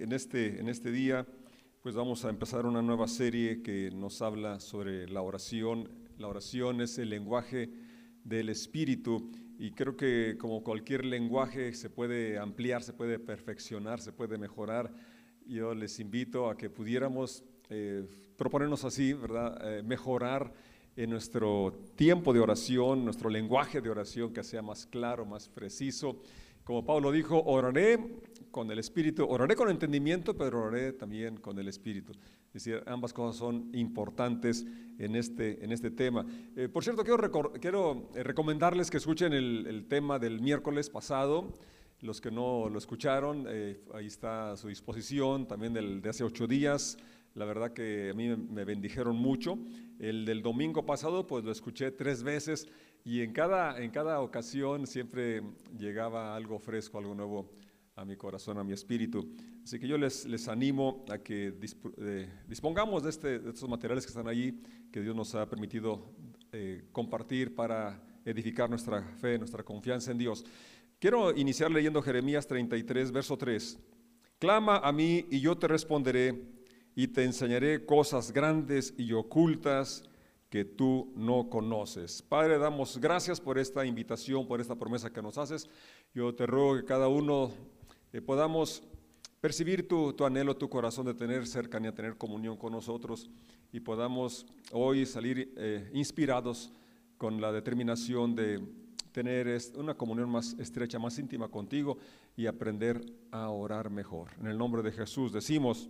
en este, en este día pues vamos a empezar una nueva serie que nos habla sobre la oración. La oración es el lenguaje del Espíritu y creo que como cualquier lenguaje se puede ampliar, se puede perfeccionar, se puede mejorar. Yo les invito a que pudiéramos eh, proponernos así, ¿verdad? Eh, mejorar en nuestro tiempo de oración, nuestro lenguaje de oración que sea más claro, más preciso. Como Pablo dijo, oraré con el Espíritu, oraré con entendimiento, pero oraré también con el Espíritu. Es decir, ambas cosas son importantes en este, en este tema. Eh, por cierto, quiero, quiero eh, recomendarles que escuchen el, tema del miércoles pasado. Los que no lo escucharon, eh, ahí está a su disposición, también del de hace ocho días. La verdad que a mí me bendijeron mucho. El del domingo pasado, pues lo escuché tres veces y en cada, en cada ocasión siempre llegaba algo fresco, algo nuevo a mi corazón, a mi espíritu. Así que yo les, les animo a que eh, dispongamos de, este, de, estos materiales que están allí, que Dios nos ha permitido eh, compartir para edificar nuestra fe, nuestra confianza en Dios. Quiero iniciar leyendo Jeremías 33, verso 3. Clama a mí y yo te responderé y te enseñaré cosas grandes y ocultas que tú no conoces. Padre, damos gracias por esta invitación, por esta promesa que nos haces. Yo te ruego que cada uno eh, podamos percibir tu, anhelo, tu corazón de tener cercanía, tener comunión con nosotros y podamos hoy salir eh, inspirados con la determinación de tener una comunión más estrecha, más íntima contigo y aprender a orar mejor. En el nombre de Jesús decimos,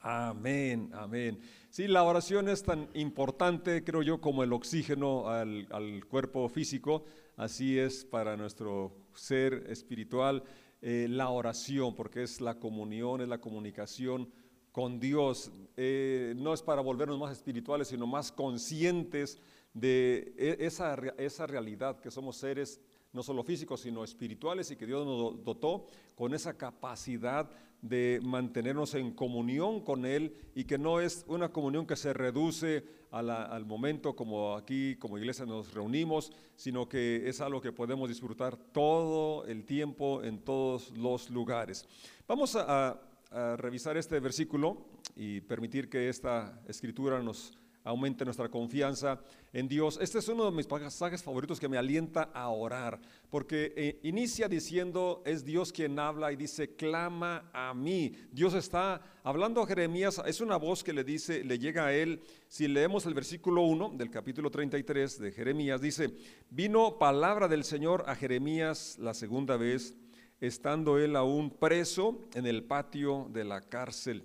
amén, amén. Sí, la oración es tan importante, creo yo, como el oxígeno al, al cuerpo físico, así es para nuestro ser espiritual eh, la oración, porque es la comunión, es la comunicación con Dios. Eh, no es para volvernos más espirituales, sino más conscientes de e, esa, esa realidad que somos seres no solo físicos, sino espirituales y que Dios nos dotó con esa capacidad de mantenernos en comunión con Él y que no es una comunión que se reduce al momento como aquí como iglesia nos reunimos, sino que es algo que podemos disfrutar todo el tiempo en todos los lugares. Vamos a, revisar este versículo y permitir que esta escritura nos aumente nuestra confianza en Dios. Este es uno de mis pasajes favoritos que me alienta a orar, porque eh, inicia diciendo, es Dios quien habla y dice, clama a mí. Dios está hablando a Jeremías, es una voz que le dice, le llega a él. Si leemos el versículo 1 del capítulo 33 de Jeremías, dice, vino palabra del Señor a Jeremías la segunda vez, estando él aún preso en el patio de la cárcel,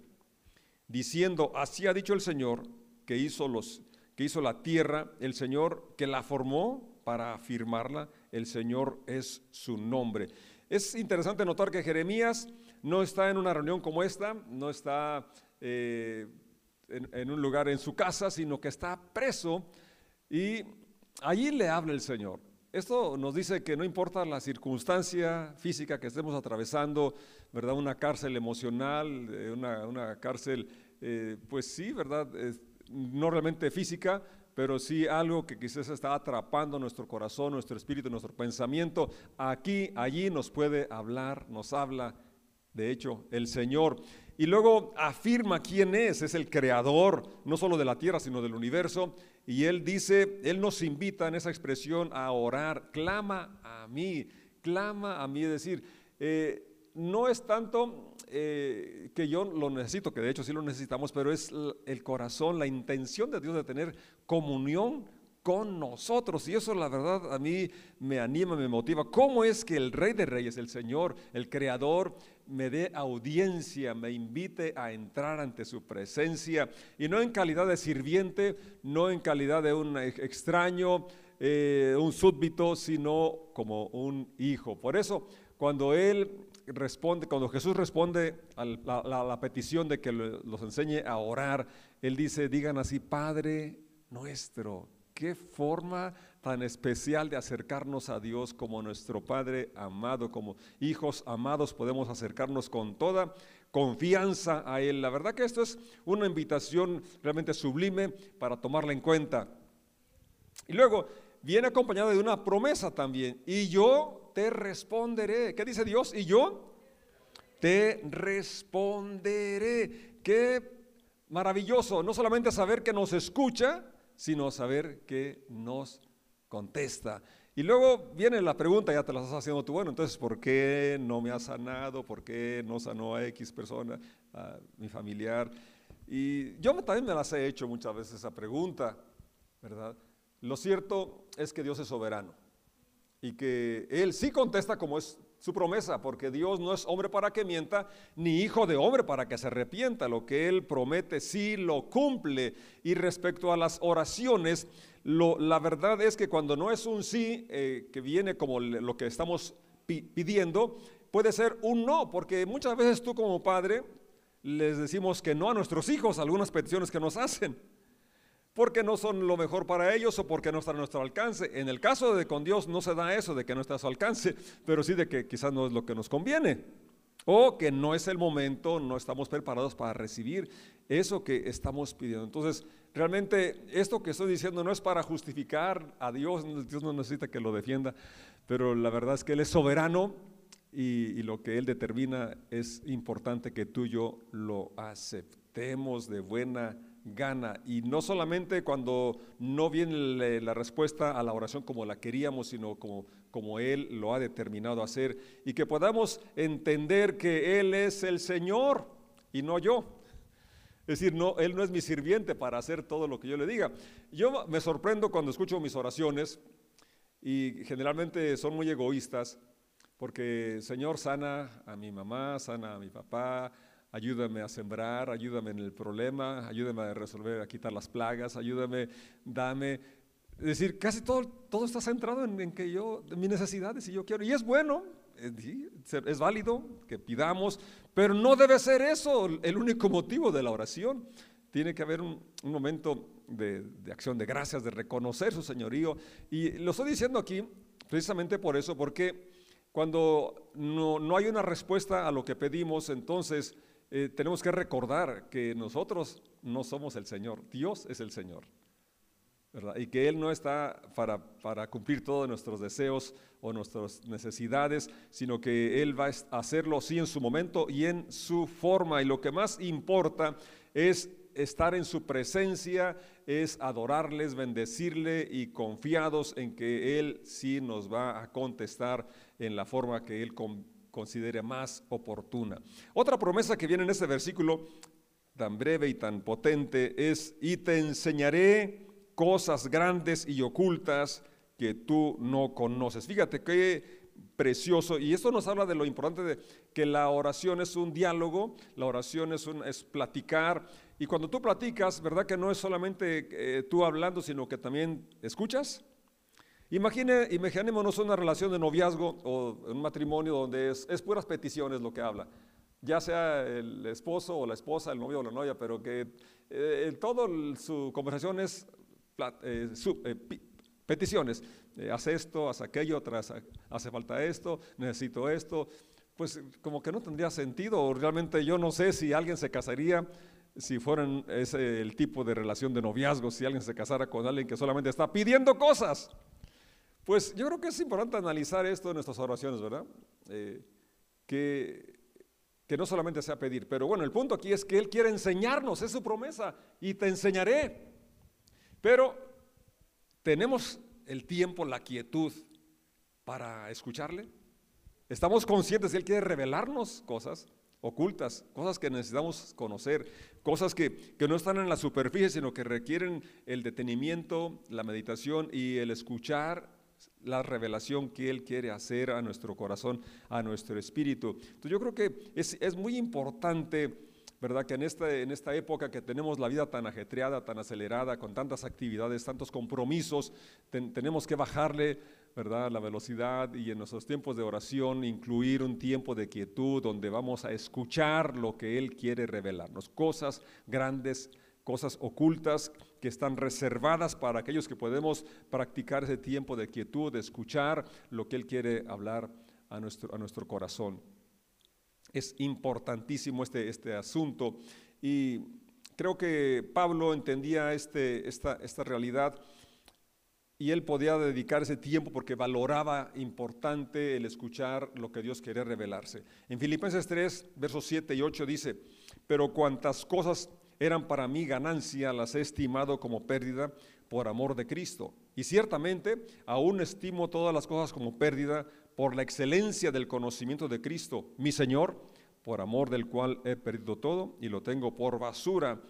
diciendo, así ha dicho el Señor, que hizo, los, que hizo la tierra, el Señor que la formó para afirmarla, el Señor es su nombre. Es interesante notar que Jeremías no está en una reunión como esta, no está eh, en, un lugar en su casa, sino que está preso y allí le habla el Señor. Esto nos dice que no importa la circunstancia física que estemos atravesando, ¿verdad? Una cárcel emocional, eh, una, una cárcel, eh, pues sí, ¿verdad? No realmente física, pero sí algo que quizás está atrapando nuestro corazón, nuestro espíritu, nuestro pensamiento. Aquí, allí nos puede hablar, nos habla, de hecho, el Señor. Y luego afirma quién es, es el creador, no solo de la tierra, sino del universo. Y Él dice, Él nos invita en esa expresión a orar, clama a mí, clama a mí, es decir, eh, no es tanto eh, que yo lo necesito, que de hecho sí lo necesitamos, pero es el corazón, la intención de Dios de tener comunión con nosotros. Y eso la verdad a mí me anima, me motiva. ¿Cómo es que el Rey de Reyes, el Señor, el Creador, me dé audiencia, me invite a entrar ante su presencia? Y no en calidad de sirviente, no en calidad de un extraño, eh, un súbdito, sino como un hijo. Por eso, cuando Él responde, cuando Jesús responde a la, petición de que los enseñe a orar, Él dice, digan así, Padre nuestro, qué forma tan especial de acercarnos a Dios como nuestro Padre amado, como hijos amados, podemos acercarnos con toda confianza a Él. La verdad que esto es una invitación realmente sublime para tomarla en cuenta. Y luego viene acompañada de una promesa también. Y yo te responderé. ¿Qué dice Dios? Y yo te responderé. Qué maravilloso, no solamente saber que nos escucha, sino saber que nos contesta. Y luego viene la pregunta, ya te la estás haciendo tú, bueno, entonces, ¿por qué no me ha sanado? ¿Por qué no sanó a X persona, a mi familiar? Y yo también me las he hecho muchas veces esa pregunta, ¿verdad? Lo cierto es que Dios es soberano y que Él sí contesta como es su promesa, porque Dios no es hombre para que mienta, ni hijo de hombre para que se arrepienta. Lo que Él promete sí lo cumple. Y respecto a las oraciones, la verdad es que cuando no es un sí, eh, que viene como lo que estamos pidiendo, puede ser un no, porque muchas veces tú como padre les decimos que no a nuestros hijos, algunas peticiones que nos hacen porque no son lo mejor para ellos o porque no están a nuestro alcance. En el caso de con Dios no se da eso de que no está a su alcance, pero sí de que quizás no es lo que nos conviene o que no es el momento, no estamos preparados para recibir eso que estamos pidiendo. Entonces, realmente esto que estoy diciendo no es para justificar a Dios, Dios no necesita que lo defienda, pero la verdad es que Él es soberano y, lo que Él determina es importante que tú y yo lo aceptemos de buena gana. Y no solamente cuando no viene la respuesta a la oración como la queríamos, sino como, como Él lo ha determinado hacer. Y que podamos entender que Él es el Señor y no yo. Es decir, no, Él no es mi sirviente para hacer todo lo que yo le diga. Yo me sorprendo cuando escucho mis oraciones y generalmente son muy egoístas porque Señor sana a mi mamá, sana a mi papá, ayúdame a sembrar, ayúdame en el problema, ayúdame a resolver, a quitar las plagas, ayúdame, dame. Es decir, casi todo, todo está centrado en, que yo, en mis necesidades, y yo quiero. Y es bueno, es válido que pidamos, pero no debe ser eso el único motivo de la oración. Tiene que haber un, momento de, de, acción de gracias, de reconocer su señorío. Y lo estoy diciendo aquí precisamente por eso, porque cuando no, no hay una respuesta a lo que pedimos, entonces eh, tenemos que recordar que nosotros no somos el Señor, Dios es el Señor. Y que Él no está para, para, cumplir todos nuestros deseos o nuestras necesidades, sino que Él va a hacerlo sí en su momento y en su forma. Y lo que más importa es estar en su presencia, es adorarles, bendecirle y confiados en que Él sí nos va a contestar en la forma que Él considere más oportuna. Otra promesa que viene en este versículo tan breve y tan potente es, y te enseñaré cosas grandes y ocultas que tú no conoces. Fíjate qué precioso. Y esto nos habla de lo importante de que la oración es un diálogo, la oración es, un, es platicar. Y cuando tú platicas, ¿verdad que no es solamente eh, tú hablando, sino que también escuchas? Imagine, imaginémonos una relación de noviazgo o un matrimonio donde es, puras peticiones lo que habla, ya sea el esposo o la esposa, el novio o la novia, pero que eh, todo su conversación es eh, eh, peticiones. haz esto, haz aquello, hace falta esto, necesito esto. Pues como que no tendría sentido, realmente yo no sé si alguien se casaría si fueran ese el tipo de relación de noviazgo, si alguien se casara con alguien que solamente está pidiendo cosas. Pues yo creo que es importante analizar esto en nuestras oraciones, ¿verdad? Eh, que, que no solamente sea pedir, pero bueno, el punto aquí es que Él quiere enseñarnos, es su promesa, y te enseñaré. Pero tenemos el tiempo, la quietud para escucharle. Estamos conscientes de Él quiere revelarnos cosas ocultas, cosas que necesitamos conocer, cosas que, que, no están en la superficie, sino que requieren el detenimiento, la meditación y el escuchar la revelación que Él quiere hacer a nuestro corazón, a nuestro espíritu. Entonces yo creo que es, es muy importante, ¿verdad? Que en esta, en esta época que tenemos la vida tan ajetreada, tan acelerada, con tantas actividades, tantos compromisos, tenemos que bajarle, ¿verdad? La velocidad y en nuestros tiempos de oración incluir un tiempo de quietud donde vamos a escuchar lo que Él quiere revelarnos, cosas grandes, cosas ocultas que están reservadas para aquellos que podemos practicar ese tiempo de quietud, de escuchar lo que Él quiere hablar a nuestro, a nuestro corazón. Es importantísimo este, este asunto y creo que Pablo entendía este, esta, esta realidad y él podía dedicar ese tiempo porque valoraba importante el escuchar lo que Dios quería revelarse. En Filipenses 3, versos 7 y 8 dice, pero cuantas cosas eran para mí ganancia, las he estimado como pérdida por amor de Cristo. Y ciertamente aún estimo todas las cosas como pérdida por la excelencia del conocimiento de Cristo, mi Señor, por amor del cual he perdido todo y lo tengo por basura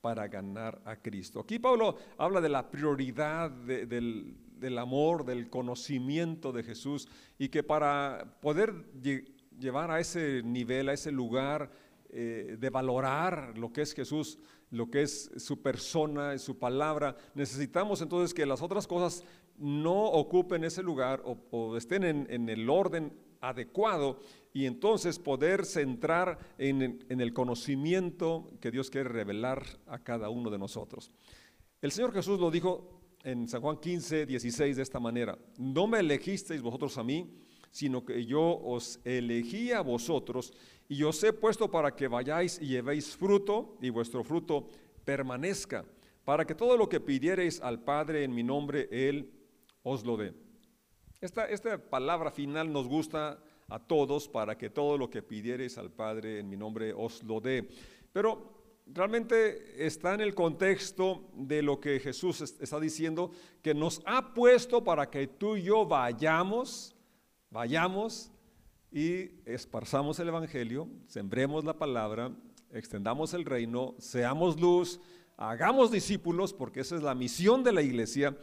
para ganar a Cristo. Aquí Pablo habla de la prioridad del, amor, del conocimiento de Jesús y que para poder llevar a ese nivel, a ese lugar eh, de valorar lo que es Jesús, lo que es su persona su palabra, necesitamos entonces que las otras cosas no ocupen ese lugar o, estén en el orden adecuado y entonces poder centrar en, el conocimiento que Dios quiere revelar a cada uno de nosotros. El Señor Jesús lo dijo en San Juan 15, 16 de esta manera, no me elegisteis vosotros a mí, sino que yo os elegí a vosotros y os he puesto para que vayáis y llevéis fruto y vuestro fruto permanezca, para que todo lo que pidiereis al Padre en mi nombre, Él os lo dé. Esta, esta palabra final nos gusta a todos para que todo lo que pidiereis al Padre en mi nombre os lo dé. Pero realmente está en el contexto de lo que Jesús está diciendo, que nos ha puesto para que tú y yo vayamos, vayamos y esparzamos el Evangelio, sembremos la palabra, extendamos el reino, seamos luz, hagamos discípulos, porque esa es la misión de la iglesia,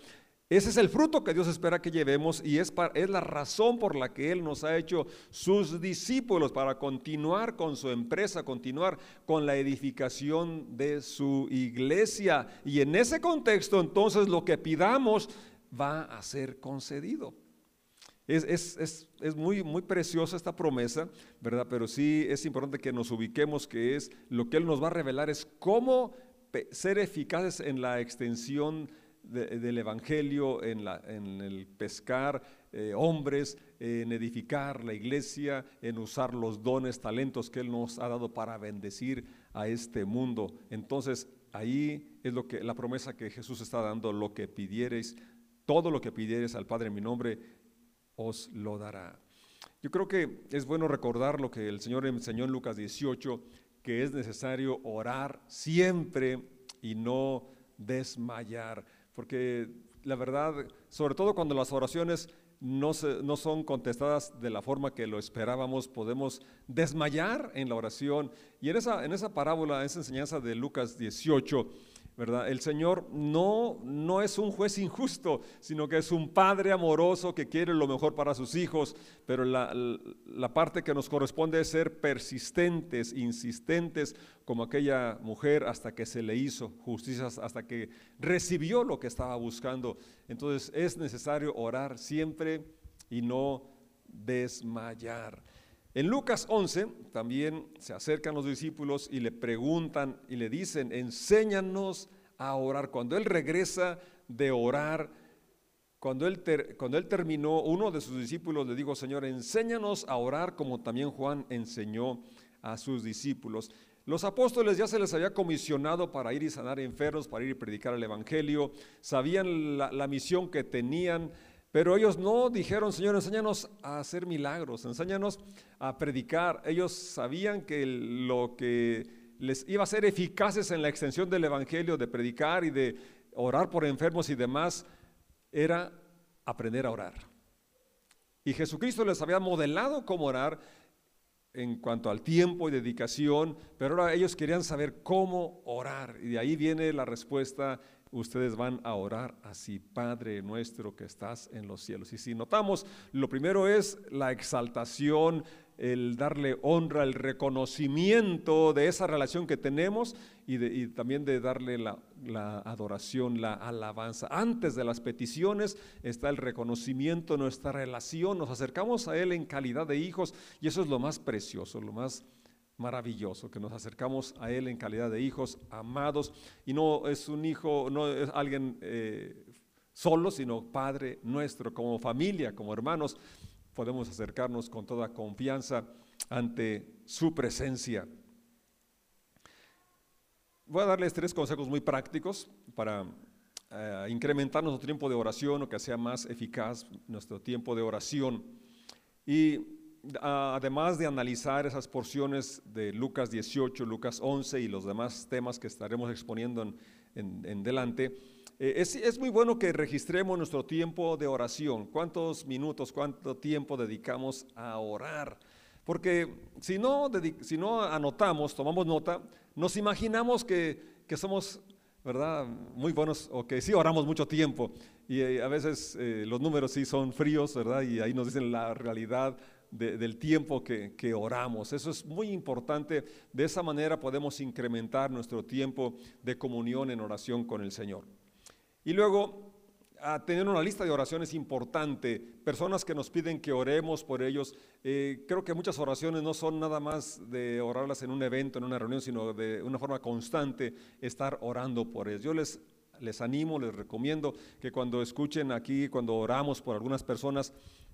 ese es el fruto que Dios espera que llevemos y es, es, la razón por la que Él nos ha hecho sus discípulos para continuar con su empresa, continuar con la edificación de su iglesia. Y en ese contexto entonces lo que pidamos va a ser concedido. Es, es, es, muy, muy preciosa esta promesa, ¿verdad? Pero sí es importante que nos ubiquemos que es lo que Él nos va a revelar es cómo ser eficaces en la extensión del Evangelio, en, la, en el pescar eh, hombres, en edificar la iglesia, en usar los dones, talentos que Él nos ha dado para bendecir a este mundo. Entonces, ahí es lo que la promesa que Jesús está dando, lo que pidiereis, todo lo que pidiereis al Padre en mi nombre, os lo dará. Yo creo que es bueno recordar lo que el Señor enseñó en Lucas 18, que es necesario orar siempre y no desmayar porque la verdad, sobre todo cuando las oraciones no, son contestadas de la forma que lo esperábamos, podemos desmayar en la oración. Y en esa, en esa parábola, esa enseñanza de Lucas 18, ¿verdad? El Señor no, no es un juez injusto, sino que es un padre amoroso que quiere lo mejor para sus hijos, pero la, la parte que nos corresponde es ser persistentes, insistentes, como aquella mujer hasta que se le hizo justicia, hasta que recibió lo que estaba buscando. Entonces es necesario orar siempre y no desmayar. En Lucas 11 también se acercan los discípulos y le preguntan y le dicen, enséñanos a orar. Cuando él regresa de orar, cuando él, cuando él terminó, uno de sus discípulos le dijo, Señor, enséñanos a orar como también Juan enseñó a sus discípulos. Los apóstoles ya se les había comisionado para ir y sanar enfermos, para ir y predicar el Evangelio, sabían la, la misión que tenían, pero ellos no dijeron, Señor, enséñanos a hacer milagros, enséñanos a predicar. Ellos sabían que lo que les iba a ser eficaces en la extensión del Evangelio, de predicar y de orar por enfermos y demás, era aprender a orar. Y Jesucristo les había modelado cómo orar en cuanto al tiempo y dedicación, pero ahora ellos querían saber cómo orar. Y de ahí viene la respuesta ustedes van a orar así, Padre nuestro que estás en los cielos. Y si notamos, lo primero es la exaltación, el darle honra, el reconocimiento de esa relación que tenemos y, también de darle la, adoración, la alabanza. Antes de las peticiones está el reconocimiento, nuestra relación, nos acercamos a Él en calidad de hijos y eso es lo más precioso, lo más maravilloso, que nos acercamos a Él en calidad de hijos amados y no es un hijo, no es alguien eh, solo, sino Padre nuestro, como familia, como hermanos, podemos acercarnos con toda confianza ante su presencia. Voy a darles tres consejos muy prácticos para eh, incrementar nuestro tiempo de oración o que sea más eficaz nuestro tiempo de oración. Y además de analizar esas porciones de Lucas 18, Lucas 11 y los demás temas que estaremos exponiendo en, delante, eh, es, es, muy bueno que registremos nuestro tiempo de oración. ¿Cuántos minutos, cuánto tiempo dedicamos a orar? Porque si no, si no anotamos, tomamos nota, nos imaginamos que, que somos ¿verdad? Muy buenos, o que sí oramos mucho tiempo. Y eh, a veces eh, los números sí son fríos, ¿verdad? Y ahí nos dicen la realidad del tiempo que, que, oramos. Eso es muy importante. De esa manera podemos incrementar nuestro tiempo de comunión en oración con el Señor. Y luego, tener una lista de oraciones importante, personas que nos piden que oremos por ellos. Eh, creo que muchas oraciones no son nada más de orarlas en un evento, en una reunión, sino de una forma constante estar orando por ellos. Yo les, les animo, les recomiendo que cuando escuchen aquí, cuando oramos por algunas personas,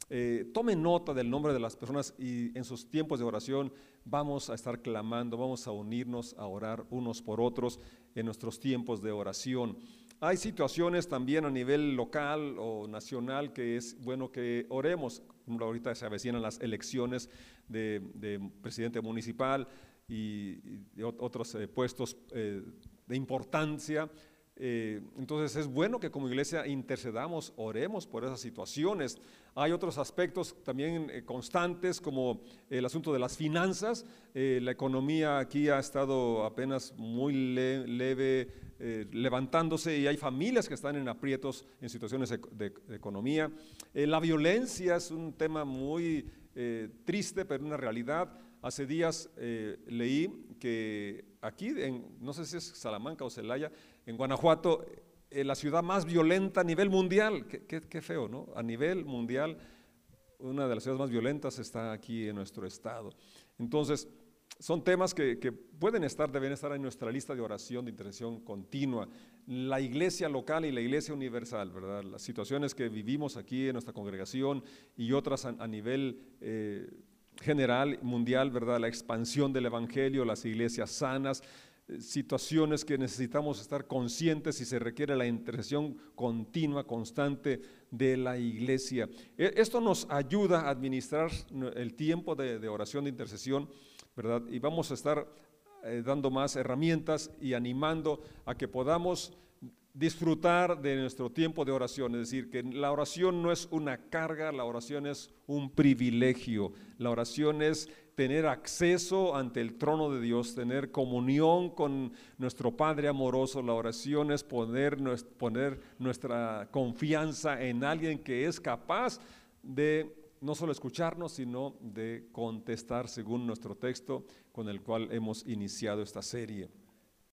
eh, tomen nota del nombre de las personas y en sus tiempos de oración vamos a estar clamando, vamos a unirnos a orar unos por otros en nuestros tiempos de oración. Hay situaciones también a nivel local o nacional que es bueno que oremos. Ahorita se avecinan las elecciones de, presidente municipal y, otros eh, puestos eh, de importancia. Eh, entonces es bueno que como iglesia intercedamos, oremos por esas situaciones. Hay otros aspectos también eh, constantes como el asunto de las finanzas. Eh, la economía aquí ha estado apenas muy leve levantándose y hay familias que están en aprietos en situaciones de, economía. la violencia es un tema muy triste, pero una realidad. Hace días leí que aquí, en, no sé si es Salamanca o Celaya, en Guanajuato, eh, la ciudad más violenta a nivel mundial. Qué, feo, ¿no? A nivel mundial, una de las ciudades más violentas está aquí en nuestro estado. Entonces, son temas que, pueden estar, deben estar en nuestra lista de oración, de intercesión continua. La iglesia local y la iglesia universal, ¿verdad? Las situaciones que vivimos aquí en nuestra congregación y otras a, nivel eh, general, mundial, ¿verdad? La expansión del evangelio, las iglesias sanas, situaciones que necesitamos estar conscientes y se requiere la intercesión continua, constante de la iglesia. E, esto nos ayuda a administrar el tiempo de, oración, de intercesión, ¿verdad? Y vamos a estar eh, dando más herramientas y animando a que podamos disfrutar de nuestro tiempo de oración, es decir, que la oración no es una carga, la oración es un privilegio, la oración es tener acceso ante el trono de Dios, tener comunión con nuestro Padre amoroso. La oración es poner, poner nuestra confianza en alguien que es capaz de no solo escucharnos, sino de contestar según nuestro texto con el cual hemos iniciado esta serie.